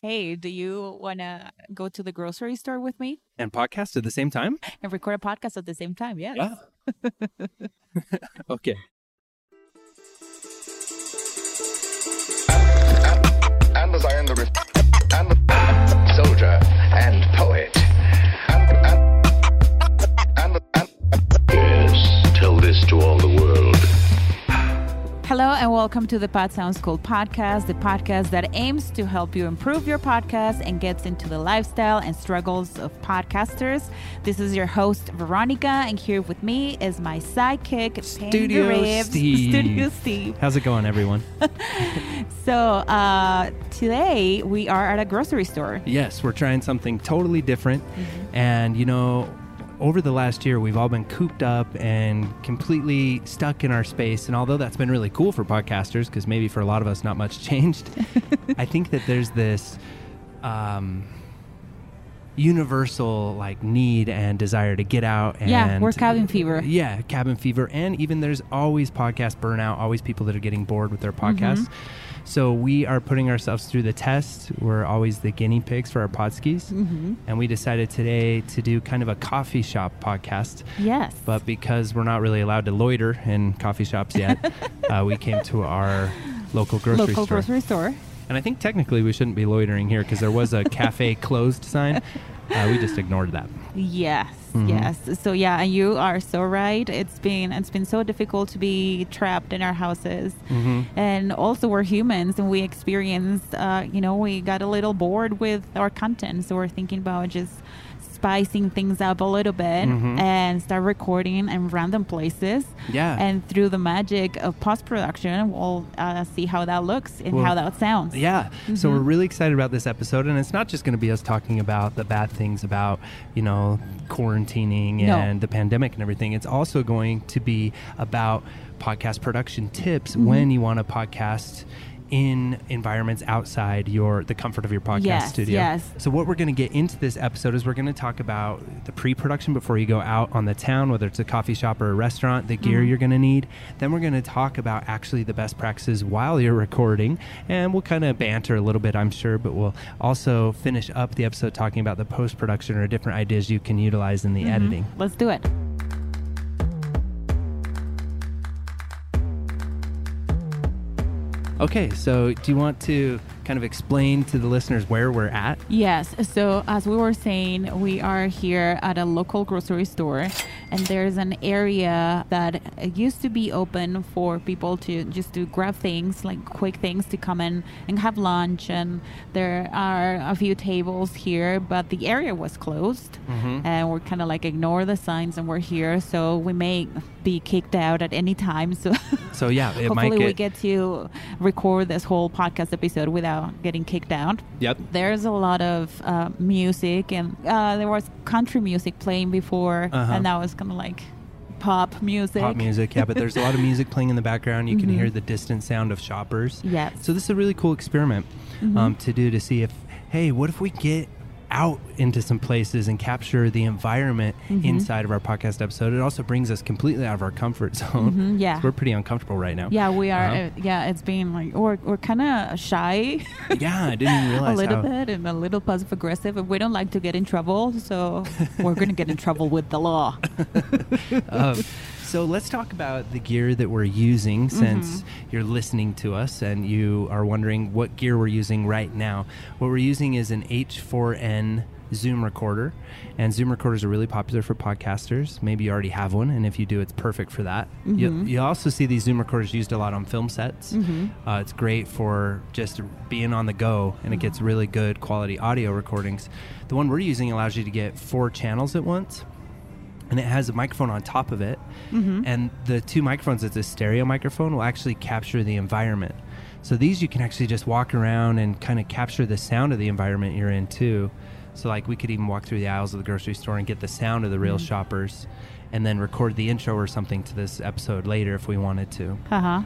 Hey, do you want to go to the grocery store with me And podcast at the same time? and record a podcast at the same time? Yes. okay. and as I am the and soldier and poet and and and, and yes, tell this to all the world. Hello and welcome to the Pod Sound School podcast, the podcast that aims to help you improve your podcast and gets into the lifestyle and struggles of podcasters. This is your host Veronica, and here with me is my sidekick Studio Steve. Studio Steve. How's it going, everyone? So uh, today we are at a grocery store. yes, we're trying something totally different. And, you know, over the last year, we've all been cooped up and completely stuck in our space. And although that's been really cool for podcasters, because maybe for a lot of us, not much changed, I think that there's this. Um, universal like need and desire to get out and Yeah, we're cabin fever. yeah cabin fever and even there's always podcast burnout always people that are getting bored with their podcasts Mm-hmm. so we are putting ourselves through the test we're always the guinea pigs for our podskis Mm-hmm. and we decided today to do kind of a coffee shop podcast Yes. but because we're not really allowed to loiter in coffee shops yet uh, we came to our local grocery Local store grocery store. And I think technically we shouldn't be loitering here because there was a cafe closed sign. Uh, we just ignored that. Yes, Mhm. yes. So yeah, and you are so right. It's been it's been so difficult to be trapped in our houses, Mm-hmm. and also we're humans and we experience. Uh, you know, we got a little bored with our content, so we're thinking about just spicing things up a little bit Mhm. and start recording in random places. Yeah. And through the magic of post production, we'll uh, see how that looks and Well, how that sounds. Yeah. So Mhm. we're really excited about this episode, and it's not just going to be us talking about the bad things about, you know, quarantining No. and the pandemic and everything. It's also going to be about podcast production tips Mm-hmm. when you want to podcast in environments outside your the comfort of your podcast Yes, studio. yes. So what we're going to get into this episode is we're going to talk about the pre-production before you go out on the town, whether it's a coffee shop or a restaurant, the gear Mhm. you're going to need. Then we're going to talk about actually the best practices while you're recording, and we'll kind of banter a little bit, I'm sure, but we'll also finish up the episode talking about the post-production or different ideas you can utilize in the Mhm. editing. Let's do it. Okay, so do you want to kind of explain to the listeners where we're at? Yes. So as we were saying, we are here at a local grocery store, and there's an area that used to be open for people to just to grab things, like quick things to come in and have lunch. And there are a few tables here, but the area was closed, Mhm. and we're kind of like ignore the signs, and we're here, so we may be kicked out at any time. So. So yeah, it might Hopefully, get, we get to record this whole podcast episode without getting kicked out. Yep. There's a lot of uh, music, and uh, there was country music playing before, Uh-huh. and now it's kind of like pop music. Pop music, yeah, but there's a lot of music playing in the background. You can Mhm. hear the distant sound of shoppers. Yes. So this is a really cool experiment Mhm. um, to do to see if, hey, what if we get out into some places and capture the environment Mhm. inside of our podcast episode? It also brings us completely out of our comfort zone. Mhm, yeah. We're pretty uncomfortable right now. yeah, we are. Uh-huh. Uh, yeah, it's been like we're, we're kind of shy. Yeah, I didn't even a little bit and a little passive aggressive, and we don't like to get in trouble, so we're gonna get in trouble with the law. um, so let's talk about the gear that we're using since you're listening to us and you are wondering what gear we're using right now. What we're using is an H4n Zoom recorder, and Zoom recorders are really popular for podcasters. Maybe you already have one, and if you do, it's perfect for that. You, Mhm. you also see these Zoom recorders used a lot on film sets. Mhm. Uh, it's great for just being on the go, and it gets really good quality audio recordings. The one we're using allows you to get four channels at once and it has a microphone on top of it. Mhm. And the two microphones, it's a stereo microphone, will actually capture the environment. So these you can actually just walk around and kind of capture the sound of the environment you're in too. So like we could even walk through the aisles of the grocery store and get the sound of the real shoppers, and then record the intro or something to this episode later if we wanted to. Uh huh.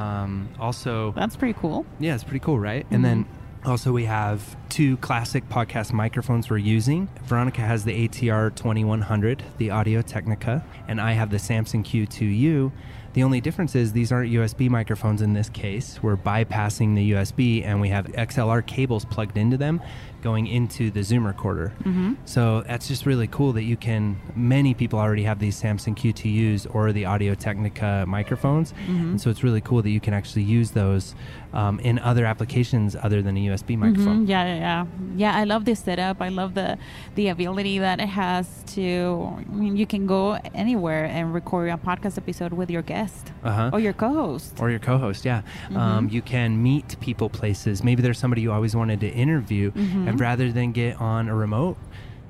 Um, also, That's pretty cool. yeah, it's pretty cool, right? And then also we have two classic podcast microphones we're using. Veronica has the ATR 2100, the Audio Technica, and I have the Samson Q2U, The only difference is these aren't USB microphones in this case. We're bypassing the USB and we have XLR cables plugged into them going into the Zoom recorder. Mm-hmm. So that's just really cool that you can. Many people already have these Samson Q2Us or the Audio Technica microphones, Mm-hmm. and so it's really cool that you can actually use those um, in other applications other than a USB microphone. Mhm. Yeah, yeah, yeah. Yeah, I love this setup. I love the the ability that it has to. I mean, you can go anywhere and record a podcast episode with your guest Uh-huh. or your co-host. or your co-host yeah. Um, you can meet people places. Maybe there's somebody you always wanted to interview and rather than get on a remote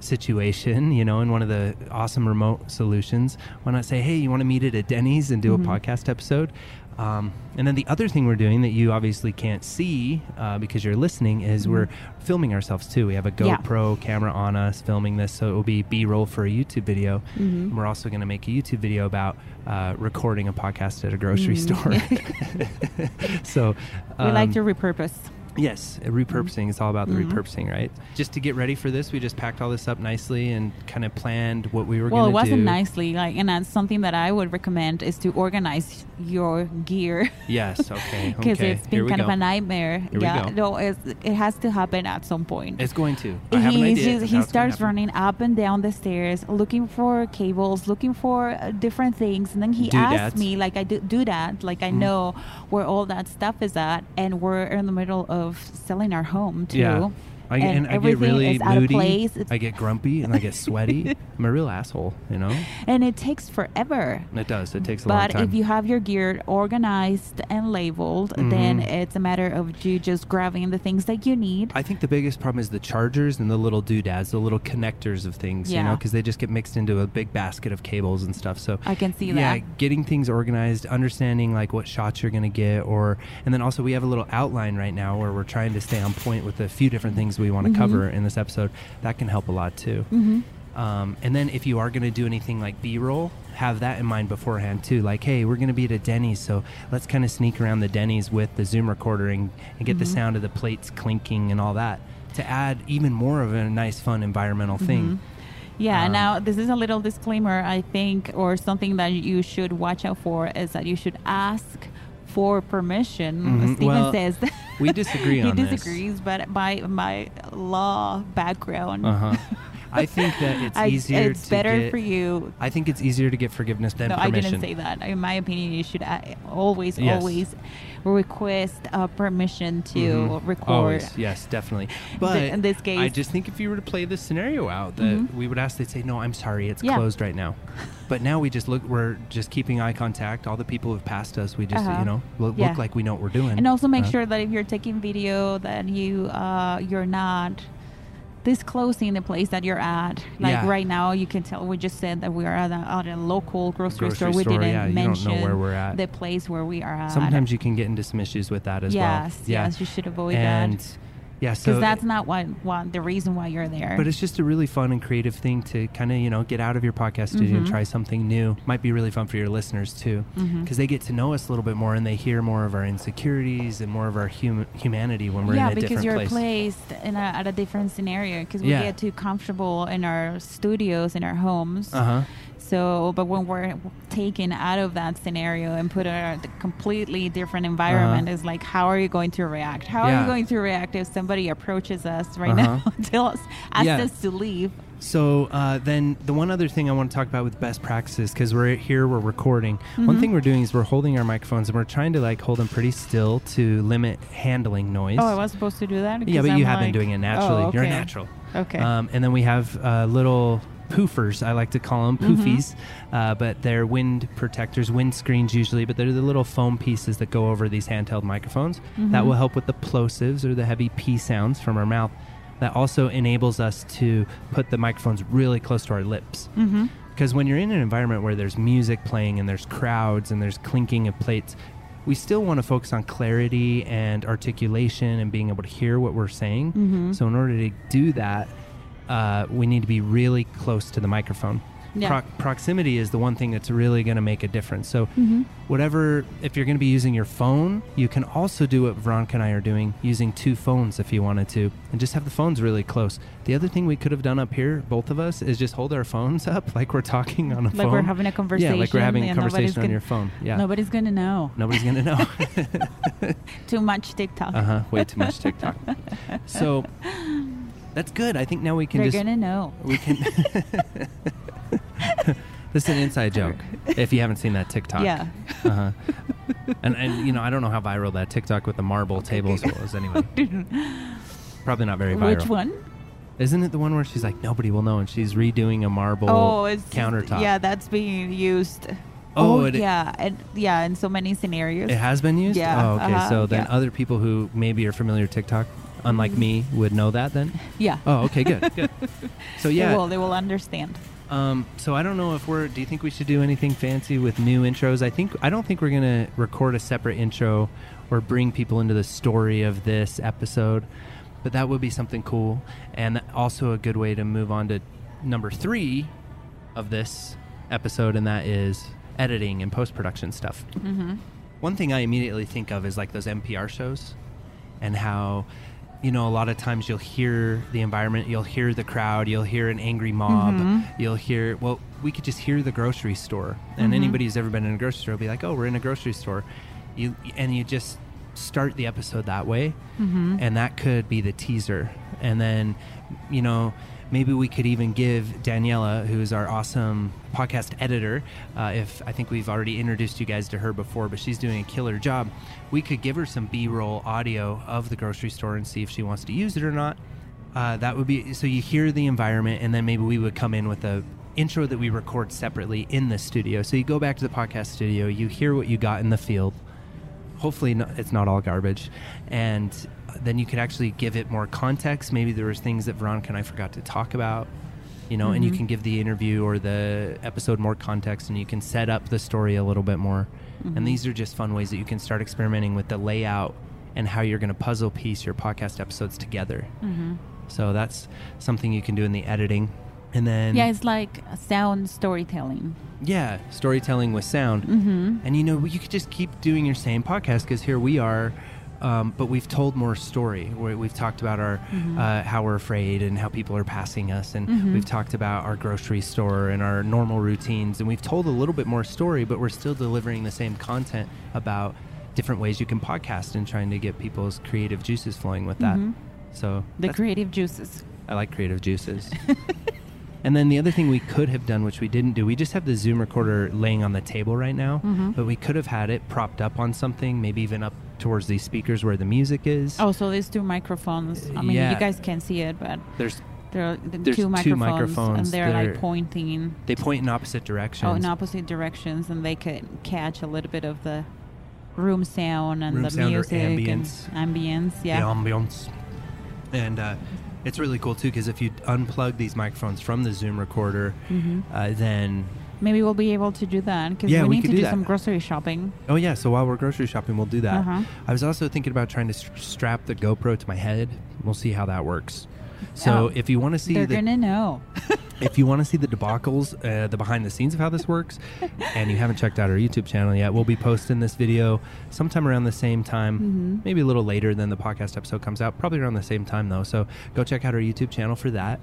situation you know in one of the awesome remote solutions why not say hey you want to meet at a denny's and do a podcast episode um, and then the other thing we're doing that you obviously can't see uh, because you're listening is we're filming ourselves too. We have a Yeah. GoPro camera on us filming this, so it will be B-roll for a YouTube video. And we're also going to make a YouTube video about uh, recording a podcast at a grocery store. so we like um, to repurpose. Yes, repurposing. It's all about the repurposing, right? Just to get ready for this, we just packed all this up nicely and kind of planned what we were Well, it going to wasn't nicely like, and that's something that I would recommend is to organize your gear. Yes. Okay. Because okay. it's been kind of a nightmare. Here we yeah, go. no, it's, it has to happen at some point. It's going to. I have an idea. just- he how it's gonna starts running up and down the stairs looking for cables looking for uh, different things and then he asks asked me like i do, do that like Mm-hmm. i know where all that stuff is at and we're in the middle of selling our home too Yeah. I, get- and, I get really is out of moody. place I get grumpy and I get sweaty. I'm a real asshole, you know. and it takes forever It does. It takes a long but time. But if you have your gear organized and labeled then Mhm. it's a matter of you just grabbing the things that you need I think the biggest problem is the chargers and the little doodads, the little connectors of things, you know, because they just get mixed into a big basket of cables and stuff. So I can see yeah, that. Yeah, getting things organized, understanding like what shots you're going to get, or and then also we have a little outline right now where we're trying to stay on point with a few different things we want to Mhm. cover in this episode. That can help a lot too. hmm Um, and then if you are going to do anything like B-roll, have that in mind beforehand too. Like, hey, we're going to be at a Denny's, so let's kind of sneak around the Denny's with the Zoom recorder and, and get the Mhm. sound of the plates clinking and all that to add even more of a nice, fun environmental thing. Yeah, Um, now this is a little disclaimer, I think, or something that you should watch out for is that you should ask for permission. Mhm. Steven Well, says we disagree he on this. disagrees, but by my law background, Uh huh. I think that it's I- easier. it's to better get- for you. I think it's easier to get forgiveness than No, I didn't say that. In my opinion, you should always, Yes. always request uh, permission to Mhm. record. Always, yes, definitely. But in this case- I just think if you were to play this scenario out, that Mhm. we would ask, they'd say, "No, I'm sorry, it's Yeah. closed right now." But now we just look, we're just keeping eye contact. All the people who've passed us, we just, Uh-huh. you know, look, Yeah. look like we know what we're doing. and also make Uh, sure that if you're taking video that you uh, you're not disclosing the place that you're at like Yeah. right now you can tell we just said that we are at a, at a local grocery, Grocery store we store, didn't yeah, you don't know mention where we're at. the place where we are at Sometimes you can get into some issues with that as yes well. Yeah. yes you should avoid and that yeah, so because that's not what, what the reason why you're there But it's just a really fun and creative thing to kind of, you know, get out of your podcast studio and Mhm. try something new. Might be really fun for your listeners too, because they get to know us a little bit more and they hear more of our insecurities and more of our hum- humanity when we're yeah, in a because different you're place. placed in a, at a different scenario because we Yeah. get too comfortable in our studios in our homes. Uh huh. So, but when we're taken out of that scenario and put in a completely different environment, Uh-huh. is like, how are you going to react? How are you going to react if somebody approaches us right Uh-huh. now, tell us, ask Yeah. us to leave? So uh, then the one other thing I want to talk about with best practices because we're here, we're recording. One Mhm. thing we're doing is we're holding our microphones and we're trying to like hold them pretty still to limit handling noise. Oh, I was supposed to do that. Yeah, but you I'm have been doing it naturally. Oh, You're a natural. Okay. Um, and then we have uh, little poofers, I like to call them Mhm. poofies, uh, but they're wind protectors, wind screens usually, but they're the little foam pieces that go over these handheld microphones. That Mhm. will help with the plosives or the heavy P sounds from our mouth. That also enables us to put the microphones really close to our lips. mm-hmm. Because when you're in an environment where there's music playing and there's crowds and there's clinking of plates, we still want to focus on clarity and articulation and being able to hear what we're saying. Mhm. So, in order to do that, uh, we need to be really close to the microphone. Yeah. Proc- proximity is the one thing that's really going to make a difference. So, Mm-hmm. whatever, if you're going to be using your phone, you can also do what Veronica and I are doing, using two phones if you wanted to, and just have the phones really close. The other thing we could have done up here, both of us, is just hold our phones up like we're talking on a Like phone. Like we're having a conversation. Yeah, like we're having a conversation on gonna- your phone. Yeah. Nobody's gonna know. Nobody's going to know. Too much TikTok. uh huh. Way too much TikTok. So, that's good. I think now we can They're just. gonna know. We can. this is an inside joke. If you haven't seen that TikTok. Yeah. Uh-huh. And and you know I don't know how viral that TikTok with the marble tables was anyway. Probably not very viral. Which one? Isn't it the one where she's like nobody will know and she's redoing a marble oh, it's countertop? Yeah, that's being used. Oh, it- yeah, and yeah, in so many scenarios. It has been used. Yeah, Oh, okay. uh-huh, so then yeah. Other people who maybe are familiar with TikTok, unlike me, would know that then. yeah. Oh, okay, good, good. So They yeah. will. They will understand. Um, so I don't know if we're. Do you think we should do anything fancy with new intros? I think I don't think we're gonna record a separate intro or bring people into the story of this episode, but that would be something cool and also a good way to move on to number three of this episode, and that is editing and post production stuff. Mm-hmm. One thing I immediately think of is like those NPR shows and how, you know, a lot of times you'll hear the environment, you'll hear the crowd, you'll hear an angry mob, Mhm. you'll hear, well, we could just hear the grocery store. And Mhm. anybody who's ever been in a grocery store will be like, oh, we're in a grocery store. You And you just start the episode that way. Mm-hmm. And that could be the teaser. And then, you know, maybe we could even give Daniela, who is our awesome podcast editor, uh, if I think we've already introduced you guys to her before, but she's doing a killer job. We could give her some B roll audio of the grocery store and see if she wants to use it or not. Uh, that would be so you hear the environment, and then maybe we would come in with a intro that we record separately in the studio. So you go back to the podcast studio, you hear what you got in the field, hopefully no, it's not all garbage and then you could actually give it more context maybe there was things that veronica and i forgot to talk about you know and you Mhm. can give the interview or the episode more context and you can set up the story a little bit more Mhm. and these are just fun ways that you can start experimenting with the layout and how you're going to puzzle piece your podcast episodes together Mm-hmm. so that's something you can do in the editing and then Yeah, it's like sound storytelling. yeah storytelling with sound Mm-hmm. and you know, you could just keep doing your same podcast because here we are, um, but we've told more story. We've talked about our Mhm. uh, how we're afraid and how people are passing us, and Mhm. we've talked about our grocery store and our normal routines, and we've told a little bit more story, but we're still delivering the same content about different ways you can podcast and trying to get people's creative juices flowing with that. Mhm. So The that's- creative juices. I like creative juices. and then the other thing we could have done, which we didn't do, we just have the Zoom recorder laying on the table right now, Mhm. but we could have had it propped up on something, maybe even up towards these speakers where the music is. Oh, so these two microphones. I mean, Yeah. you guys can't see it, but There's there are the There's two two microphones, microphones and they're that like pointing they point in opposite directions. oh in opposite directions, and they could catch a little bit of the room sound and Room the sound or music ambience. and ambience. Yeah. The ambiance. And uh, it's really cool too because if you unplug these microphones from the Zoom recorder, hmm uh, then Maybe we'll be able to do that because Yeah, we we need to do do some grocery shopping. Oh yeah, so while we're grocery shopping, we'll do that. Uh-huh. I was also thinking about trying to st- strap the GoPro to my head. We'll see how that works. So Oh, if you want to see They're the gonna know. if you want to see the debacles, uh, the behind the scenes of how this works, and you haven't checked out our YouTube channel yet, we'll be posting this video sometime around the same time, Mhm. maybe a little later than the podcast episode comes out, probably around the same time though. So go check out our YouTube channel for that.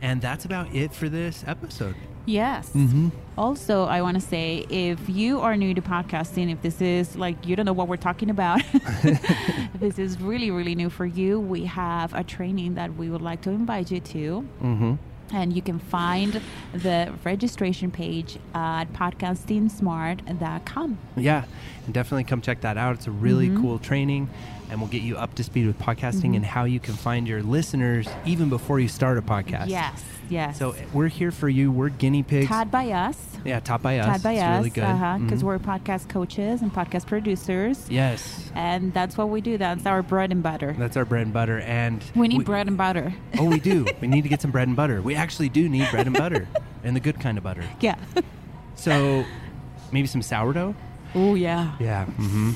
And that's about it for this episode. Yes. Mm-hmm. Also, I want to say if you are new to podcasting, if this is like you don't know what we're talking about, this is really, really new for you, we have a training that we would like to invite you to. Mm-hmm. And you can find the registration page at podcastingsmart.com. Yeah, and definitely come check that out. It's a really Mhm. cool training, and we'll get you up to speed with podcasting Mhm. and how you can find your listeners even before you start a podcast. Yes, yes. So we're here for you. We're guinea pigs. taught by us. yeah, taught by us. Taught by it's us. really good. Because Mhm. we're podcast coaches and podcast producers. yes, And that's what we do. That's our bread and butter. that's our bread and butter, and we need bread and butter. oh, we do. we need to get some bread and butter. We actually do need bread and butter, and the good kind of butter. yeah. So maybe some sourdough. Oh, yeah. Yeah. Mm-hmm.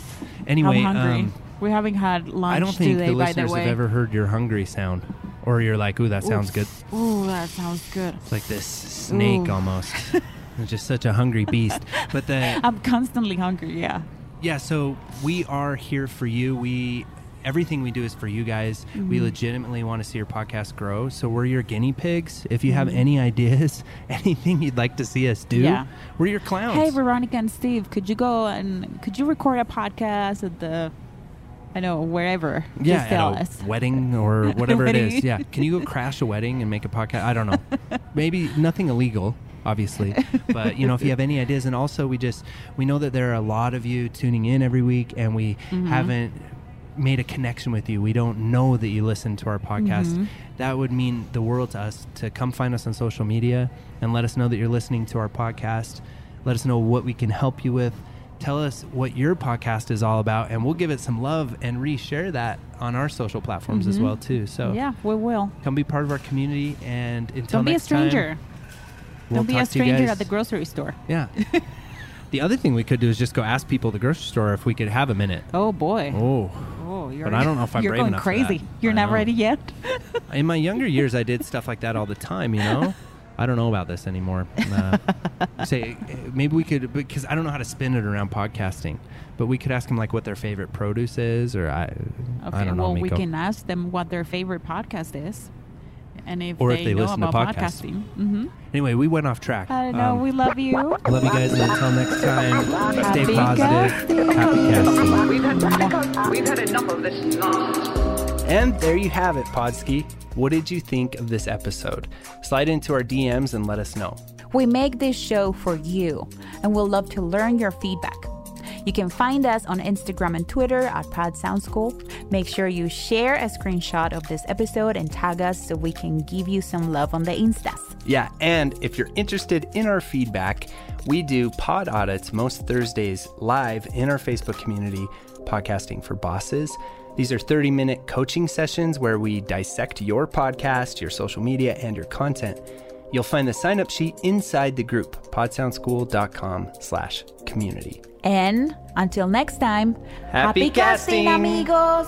Anyway, I'm hungry. um, we haven't had lunch I don't think today, the the listeners way. have ever heard your hungry sound. or you're like, "Ooh, that sounds good." Ooh, that sounds good. It's like this snake Ooh. almost. it's just such a hungry beast. But the I'm constantly hungry. Yeah. yeah, so we are here for you. We everything we do is for you guys. We Mm-hmm. legitimately want to see your podcast grow. So we're your guinea pigs. If you have Mhm. any ideas, anything you'd like to see us do, Yeah. we're your clowns. Hey, Veronica and Steve, could you go and could you record a podcast at the, I know wherever? yeah, Just tell us. wedding or whatever it is. Yeah, can you go crash a wedding and make a podcast? I don't know. Maybe nothing illegal, obviously, but you know, if you have any ideas, and also we just we know that there are a lot of you tuning in every week, and we Mhm. haven't made a connection with you. We don't know that you listen to our podcast. Mhm. That would mean the world to us to come find us on social media and let us know that you're listening to our podcast. Let us know what we can help you with. Tell us what your podcast is all about, and we'll give it some love and reshare that on our social platforms as Mhm. well too. So yeah, we will. come be part of our community, and until Don't be a next time, stranger. we'll Don't be a talk to you stranger at the grocery store. Yeah. the other thing we could do is just go ask people at the grocery store if we could have a minute. Oh boy. Oh, you're. But I don't know if I'm you're brave going crazy. You're I not know. ready yet. in my younger years, I did stuff like that all the time. You know, I don't know about this anymore. Uh, say maybe we could because I don't know how to spin it around podcasting, but we could ask them like what their favorite produce is, or I, Okay. I don't know. well, we can ask them what their favorite podcast is, and if Or they, if they know listen to podcasts. podcasting. Mm-hmm. Anyway, we went off track. I don't know. Um, we love you. love you guys, and until next time, stay positive. casting. Happy casting. We've had, we've had enough of this nonsense. And there you have it, Podski. What did you think of this episode? Slide into our DMs and let us know. We make this show for you, and we'll love to learn your feedback. You can find us on Instagram and Twitter at Pod Sound School. Make sure you share a screenshot of this episode and tag us so we can give you some love on the Instas. Yeah, and if you're interested in our feedback, we do pod audits most Thursdays live in our Facebook community, Podcasting for Bosses. These are 30 minute coaching sessions where we dissect your podcast, your social media, and your content. You'll find the sign up sheet inside the group, podsoundschool.com slash community. And until next time, Happy casting. amigos!